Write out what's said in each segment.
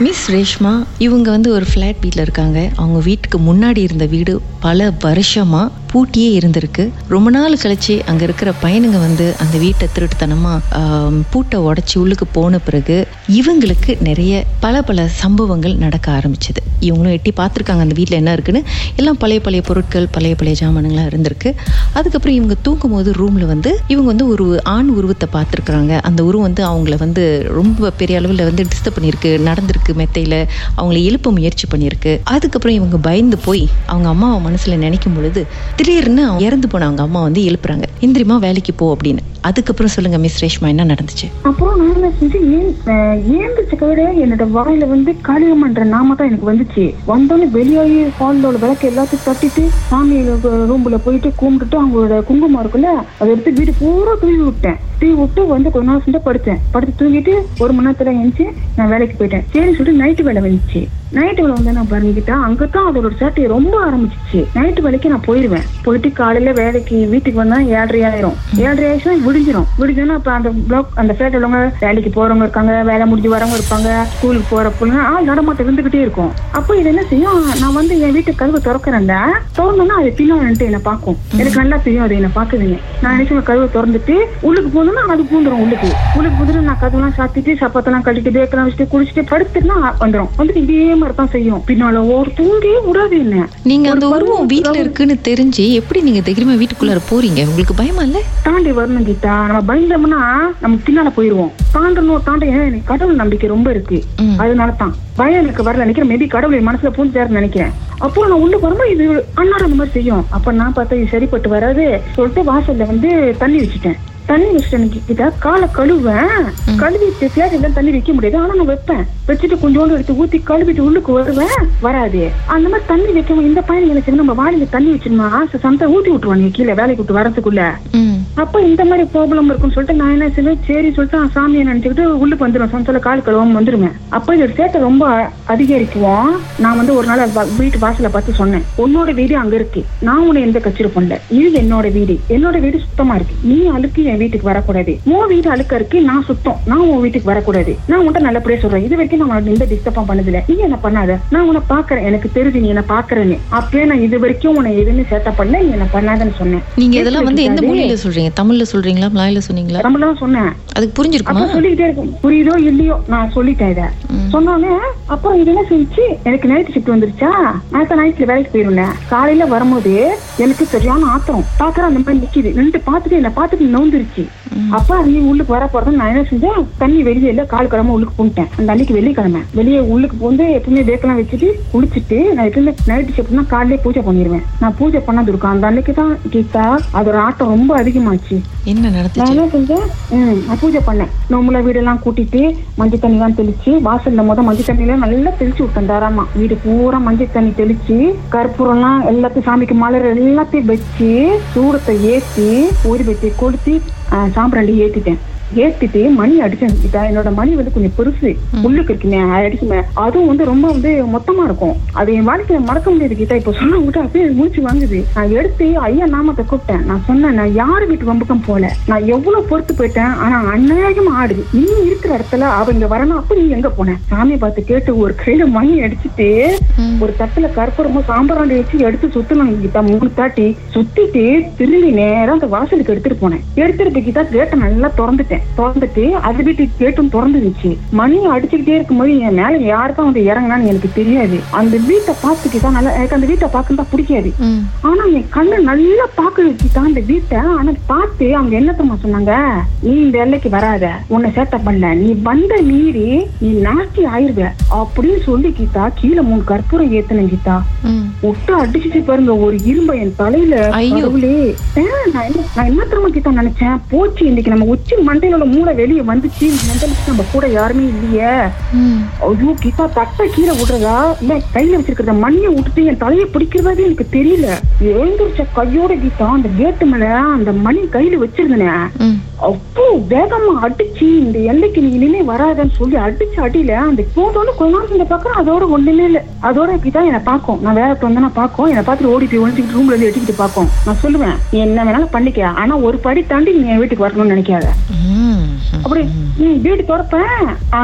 Miss Reshma இவங்க வந்து ஒரு ஃப்ளாட் வீட்டில் இருக்காங்க. அவங்க வீட்டுக்கு முன்னாடி இருந்த வீடு பல வருஷமா பூட்டியே இருந்திருக்கு. ரொம்ப நாள் கழிச்சு அங்கே இருக்கிற பையனுங்க வந்து அந்த வீட்டை திருட்டுத்தனமாக பூட்டை உடச்சி உள்ளுக்கு போன பிறகு இவங்களுக்கு நிறைய பல பல சம்பவங்கள் நடக்க ஆரம்பிச்சது. இவங்களும் எட்டி பார்த்துருக்காங்க அந்த வீட்டில் என்ன இருக்குன்னு. எல்லாம் பழைய பழைய பொருட்கள் பழைய பழைய ஜாமானுங்களாம் இருந்திருக்கு. அதுக்கப்புறம் இவங்க தூங்கும் போது ரூமில் வந்து இவங்க வந்து ஒரு ஆண் உருவத்தை பார்த்துருக்குறாங்க. அந்த உருவம் வந்து அவங்கள வந்து ரொம்ப பெரிய அளவில் வந்து டிஸ்டர்ப் பண்ணியிருக்கு. நடந்திருக்கு மெத்தையில். அவங்கள எழுப்ப முயற்சி பண்ணியிருக்கு. அதுக்கப்புறம் இவங்க பயந்து போய் அவங்க அம்மாவை மனசில் நினைக்கும் பொழுது திடீர்னு இறந்து போன அவங்க அம்மா வந்து எழுப்புறாங்க. இந்திரிமா வேலைக்கு போ அப்படின்னு. அதுக்கப்புறம் சொல்லுங்க மிஸ் ரேஷ்மா என்ன நடந்துச்சு? அப்புறம் நான் செஞ்சு ஏந்திரிச்ச கையோட என்னோட வாயில வந்து காளியம்மன்ற நாம தான் எனக்கு வந்துச்சு. வந்தோடனே வெளியாகி ஹாலோட விளக்கு எல்லாத்தையும் தட்டிட்டு சாமி ரூம்ல போயிட்டு கும்பிட்டுட்டு அவங்களோட குங்குமம் இருக்குல்ல அதை எடுத்து வீடு பூரா தூவி விட்டேன். டீ விட்டு வந்து கொஞ்ச நாள் சென்று படுத்தேன். படுத்து தூங்கிட்டு ஒரு மணி நேரத்துல எழுந்துச்சு நான் வேலைக்கு போயிட்டேன். சரின்னு சொல்லிட்டு நைட்டு வேலை வந்துச்சு. நைட்டு வேலை வந்து நான் பாருங்கிட்டா அங்கதான் அதோட சேட்டை ரொம்ப ஆரம்பிச்சிச்சு. நைட்டு வேலைக்கு நான் போயிருவேன். போயிட்டு காலையில வேலைக்கு வீட்டுக்கு வந்தா ஏழரை ஆயிரும். ஏழரை ஆயிடுச்சுன்னா விடிஞ்சிரும். விடிஞ்சோன்னா அப்ப அந்த பிளாக் அந்த ஃபிளாட் உள்ளவங்க வேலைக்கு போறவங்க இருக்காங்க வேலை முடிஞ்சு வரவங்க இருப்பாங்க ஸ்கூலுக்கு போற பிள்ளைங்க ஆள் நடமாட்டம் இருந்துகிட்டே இருக்கும். அப்போ இது என்ன செய்யும்? நான் வந்து என் வீட்டு கதவு திறக்கிறேன்ல திறந்தோன்னா அது பின்னாடி என்ன பார்க்கும். எனக்கு நல்லா தெரியும் அது என்ன பாக்குதுங்க நான் நினைச்சு கதவை திறந்துட்டு உள்ளுக்கு போகணும்னா அது பூந்துரும் உள்ளுக்கு. உள்ளுக்கு பூந்துட்டு நான் கதவுலாம் சாத்திட்டு சப்பாத்தெல்லாம் கட்டிட்டு பேக்கெல்லாம் வச்சுட்டு குளிச்சுட்டு படுத்துட்டுனா வந்துடும் வந்துட்டு இதே மாதிரி தான் செய்யும். பின்னால ஒரு தூங்கே விடாது என்ன? நீங்க அந்த உருவம் வீட்டில் இருக்குன்னு தெரிஞ்சு எப்படி நீங்க தைரியமா வீட்டுக்குள்ளார போறீங்க? உங்களுக்கு பயமா இல்ல? தாண்டி வரணும் கீதா. நம்ம பயந்தோம்னா நம்ம பின்னால போயிருவோம். தாண்டணும் தாண்ட எனக்கு கடவுள் நம்பிக்கை ரொம்ப இருக்கு. அதனால தான் பயம் எனக்கு வரல. நினைக்கிறேன் மேபி கடவுள் என் மனசுல பூஞ்சாருன்னு நினைக்கிறேன். அப்புறம் நான் உள்ள வரும்போது இது அன்னாரம் அந்த மாதிரி செய்யும். அப்ப நான் பார்த்தா இது சரிப்பட்டு வராது சொல்லிட்டு வாசல்ல வந்து தண்ணி வச்சுட்டேன். தண்ணி வச்சுட்டேன் கிட்ட காலை கழுவேன் கழுவிட்டு தேவையில்ல தண்ணி வைக்க முடியாது. ஆனா நான் வைப்பேன். வச்சுட்டு கொஞ்சோண்டு எடுத்து ஊத்தி கழுவிட்டு உள்ளுக்கு வருவேன். வராது. அந்த மாதிரி தண்ணி வைக்கவும் இந்த பையன் செய்யணும் நம்ம வாளியில தண்ணி வச்சிருமா சந்தை ஊத்தி விட்டுருவாங்க கீழே வேலைக்கு விட்டு வரதுக்குள்ள அப்ப இந்த மாதிரி ப்ராப்ளம் இருக்குன்னு சொல்லிட்டு நான் என்ன செய்வேன்? சரி சொல்லிட்டு சாமியை நினைச்சுக்கிட்டு உள்ளுக்கு வந்துடுவேன் சொந்தத்துல கால் கழுவாம வந்துருவேன். அப்ப இதோட சேட்டை ரொம்ப அதிகரிக்குவோம் நான் வந்து ஒரு நாள் வீட்டு வாசல பார்த்து சொன்னேன். உன்னோட வீடு அங்க இருக்கு. நான் உன்னை எந்த கச்சிரு பண்ணல இது என்னோட வீடு. என்னோட வீடு சுத்தமா இருக்கு. நீ அழுக்கு என் வீட்டுக்கு வரக்கூடாது. உன் வீடு அழுக்க இருக்கு. நான் சுத்தம். நான் உன் வீட்டுக்கு வரக்கூடாது. நான் உன்கிட்ட நல்லபடியா சொல்றேன். இது வரைக்கும் நான் உனக்கு எந்த டிஸ்டர்பா பண்ணதில்ல. நீ என்ன பண்ணாத? நான் உன்னை பாக்குறேன் எனக்கு தெரியுது நீ என்ன பாக்குறேன்னு அப்பயே நான் இது வரைக்கும் உன்னை எதுவுமே சேட்டை பண்ணல. நீ என்ன பண்ணாதன்னு சொன்னேன். நீங்க இதெல்லாம் வந்து எந்த மொழியில சொல்றீங்க? தமிழ்ல சொல்றீங்களா மலாயில சொன்னீங்களா? தமிழ்ல சொன்னேன். அதுக்கு புரிஞ்சிருக்குமா? அப்ப சொல்லிக்கிட்டே இருக்கும். புரியுதோ இல்லையோ? நான் சொல்லிட்டேன் இத. சொன்னோன்னே அப்புறம் இது என்ன செஞ்சு எனக்கு நைட் ஷிஃப்ட் வந்துருச்சா? நான் நைட்ல வேலைக்கு போயிருந்தேன். காலையில வரும்போது எனக்கு சரியான ஆத்திரம். பாக்குற அந்த மாதிரி நிக்குது. நின்று பார்த்துட்டு என்ன பார்த்துட்டு நவுந்துருச்சு. அப்ப நீ உள்ளுக்கு வர போறது நான் என்ன செஞ்சேன்? தண்ணி வெளியே இல்ல கால் கிழமை உள்ளுக்கு பூண்டேன் அந்த அன்னைக்கு வெள்ளிக்கிழமை. வெளியே உள்ளுக்கு பூந்து எப்பவுமே வேக்கெல்லாம் வச்சுட்டு குளிச்சுட்டு நான் எப்பவுமே நைட் ஷிஃப்ட்னா காலையிலே பூஜை பண்ணிடுவேன் நான் பூஜை பண்ணது இருக்கும் அந்த அன்னைக்கு தான் கீதா அதோட ஆட்டம் ரொம்ப அதிகமாச்சு. என்ன நான் என்ன செஞ்சேன்? ம், பூஜை பண்ணேன். நோம்புல வீடெல்லாம் கூட்டிட்டு மஞ்சள் தண்ணி தெளிச்சு வாசல்ல முத மஞ்சள் தண்ணியில நல்லா தெளிச்சு விட்டேன் தாராளமா. வீடு பூரா மஞ்சள் தண்ணி தெளிச்சு கற்பூரம்லாம் எல்லாத்தையும் சாமிக்கு மலர் எல்லாத்தையும் வச்சு சூடத்தை ஏத்தி ஊதுபத்தி கொளுத்தி கொடுத்து சாம்பிராண்டி ஏத்திட்டேன். ஏத்திட்டு மணி அடிச்சேன். கிட்ட என்னோட மணி வந்து கொஞ்சம் பெருசு. உள்ளுக்கு இருக்குமே அடிச்சுமே அதுவும் வந்து ரொம்ப வந்து மொத்தமா இருக்கும். அது என் வாழ்க்கையில மறக்க முடியாது கிட்ட இப்ப சொன்ன விட்டு அப்படியே மூச்சு வாங்குது. நான் எடுத்து ஐயா நாமத்தை கூப்பிட்டேன். நான் சொன்னேன் நான் யாரு வீட்டு வம்புக்கம் போல. நான் எவ்வளவு பொறுத்து போயிட்டேன். ஆனா அநியாயமா ஆடுது. நீ இருக்கிற இடத்துல அவங்க வரணும். அப்ப நீ எங்க போன? சாமியை பார்த்து கேட்டு ஒரு கையில மணி அடிச்சுட்டு ஒரு தட்டுல கற்பூரமும் சாம்பிராண்டி வச்சு எடுத்து சுத்தணும் கிட்ட மூணு தாட்டி சுத்திட்டு திரும்பி நேரா அந்த வாசலுக்கு எடுத்துட்டு போனேன். எடுத்துட்டு கிட்ட கேட்டை நல்லா திறந்துட்டேன். திறந்துட்டு அது வீட்டு கேட்டும் திறந்துருச்சு. மணி அடிச்சுக்கிட்டே இருக்கும்போது என் மேல யாருக்கும் வந்து இறங்கினான்னு எனக்கு தெரியாது. அந்த வீட்டை பார்த்துக்கிட்டா நல்லா எனக்கு அந்த வீட்டை பார்க்கணும் தான் பிடிக்காது. ஆனா என் கண்ணு நல்லா பாக்க வச்சுட்டான் அந்த வீட்டை ஆனா பார்த்து அவங்க என்ன தெரியுமா சொன்னாங்க? நீ இந்த எல்லைக்கு வராத. உன்னை சேட்டை பண்ணல நீ வந்த மீறி நீ நாட்டி ஆயிருவ. அப்படின்னு சொல்லி கீதா கீழே மூணு கற்பூரம் ஏத்தன கீதா. ம். விட்டு அடிச்சுட்டு பாருங்க ஒரு இரும்ப என் தலையில. கடவுளே. நான் என்ன தெரியுமா கீதா நினைச்சேன்? போச்சு இன்னைக்கு நம்ம உச்சி மண்டையில உள்ள மூளை வெளியே வந்துச்சு. மண்டலுக்கு நம்ம கூட யாருமே இல்லையே. ஐயோ கீதா தட்டை கீழே விடுறதா? இல்ல கையில வச்சிருக்கிறத மண்ணியை விட்டுட்டு என் தலையை பிடிக்கிறதே எனக்கு தெரியல. எழுந்திருச்ச கையோட கீதா அந்த கேட்டு மேல அந்த மணி கையில வச்சிருந்தேனே. அவ்வளோ வேகமா அடிச்சு இந்த எல்லைக்கு நீ இனிமே வராதன்னு சொல்லி அடிச்சு அடியில அந்த போட்டோன்னு கொஞ்ச நாள் இந்த பக்கம் அதோட ஒண்ணுமே இல்ல. அதோட இப்படிதான் என்னை பார்க்கும். நான் வேலைக்கு வந்தேன்னா பார்க்கும். என்னை பார்த்துட்டு ஓடி போய் ஒழிச்சுக்கிட்டு ரூம்ல இருந்து எட்டிக்கிட்டு பார்க்கும். நான் சொல்லுவேன் நீ என்ன வேணாலும் பண்ணிக்க. ஆனா ஒரு படி தாண்டி நீ என் வீட்டுக்கு வரணும்னு நினைக்காத. ம். அப்படி நீ வீடு திறப்பேன்.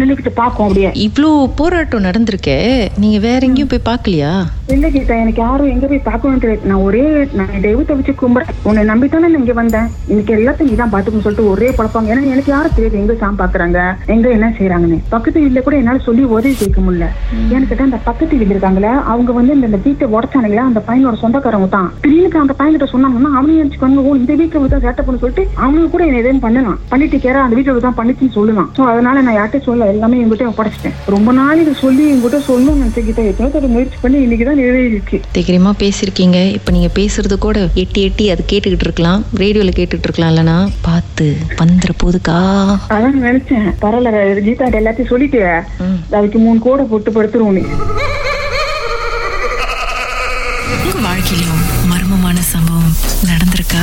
நின்னுக்கிட்டு பார்க்கும் அப்படியே. இவ்ளோ போராட்டம் நடந்திருக்கே நீங்க வேற எங்கேயும் போய் பார்க்கலையா? இல்ல கீதா எனக்கு யாரும் எங்க போய் பார்க்கணும் தெரியாது நான் ஒரே நான் தெய்வத்தை வச்சு கும்பிடுறேன். உன்னை நம்பித்தானே நான் இங்க வந்தேன். இன்னைக்கு எல்லாத்தையும் நீதான் பாத்துக்கணும் சொல்லிட்டு ஒரே குழப்பாங்க ஏன்னா எனக்கு யாரும் தெரியாது எங்க சாம் பாக்குறாங்க எங்க என்ன செய்யறாங்கன்னு. பக்கத்து வீட்டுல கூட என்னால சொல்லி உதவி கேட்க முடியல. எனக்கு அந்த பக்கத்து வீட்டுல இருக்காங்களே அவங்க வந்து இந்த வீட்டை உடச்சானுங்களே அந்த பையனோட சொந்தக்காரங்க தான். திடீர்னு அந்த பையன் கிட்ட சொன்னாங்கன்னா அவனையும் நினைச்சுக்கோங்க ஓ இந்த வீட்டுல தான் சேட்டை பண்ணு சொல்லிட்டு அவனுக்கு கூட என்ன எதுவும் பண்ணலாம். பண்ணிட்டு கேரா அந்த வீட்டுல தான் பண்ணிச்சுன்னு சொல்லலாம் சோ அதனால நான் யார்கிட்ட சொல்ல எல்லாமே எங்கிட்ட ஒப்படைச்சிட்டேன் ரொம்ப நாள் இது சொல்லி எங்கிட்ட சொல்லணும்னு நினைச்சுக்கிட்டேன் எத்தனை தடவை முயற்சி பண்ணி இன்னைக்குதான் நிறைவேறிச்சு தைரியமா பேசியிருக்கீங்க. இப்ப நீங்க பேசுறது கூட எட்டி எட்டி அது கேட்டுக்கிட்டு இருக்கலாம். ரேடியோல கேட்டுட்டு இருக்கலாம். இல்லனா பார்த்து வந்துற போதுக்கா? அதான் நினைச்சேன். பரவாயில்ல கீதா எல்லாத்தையும் சொல்லிட்டு. அதுக்கு மூணு கோடை போட்டு படுத்துருவோம் நீ வாழ்க்கையிலும் மர்மமான சம்பவம் நடந்திருக்கா?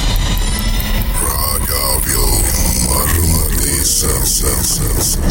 Sensation.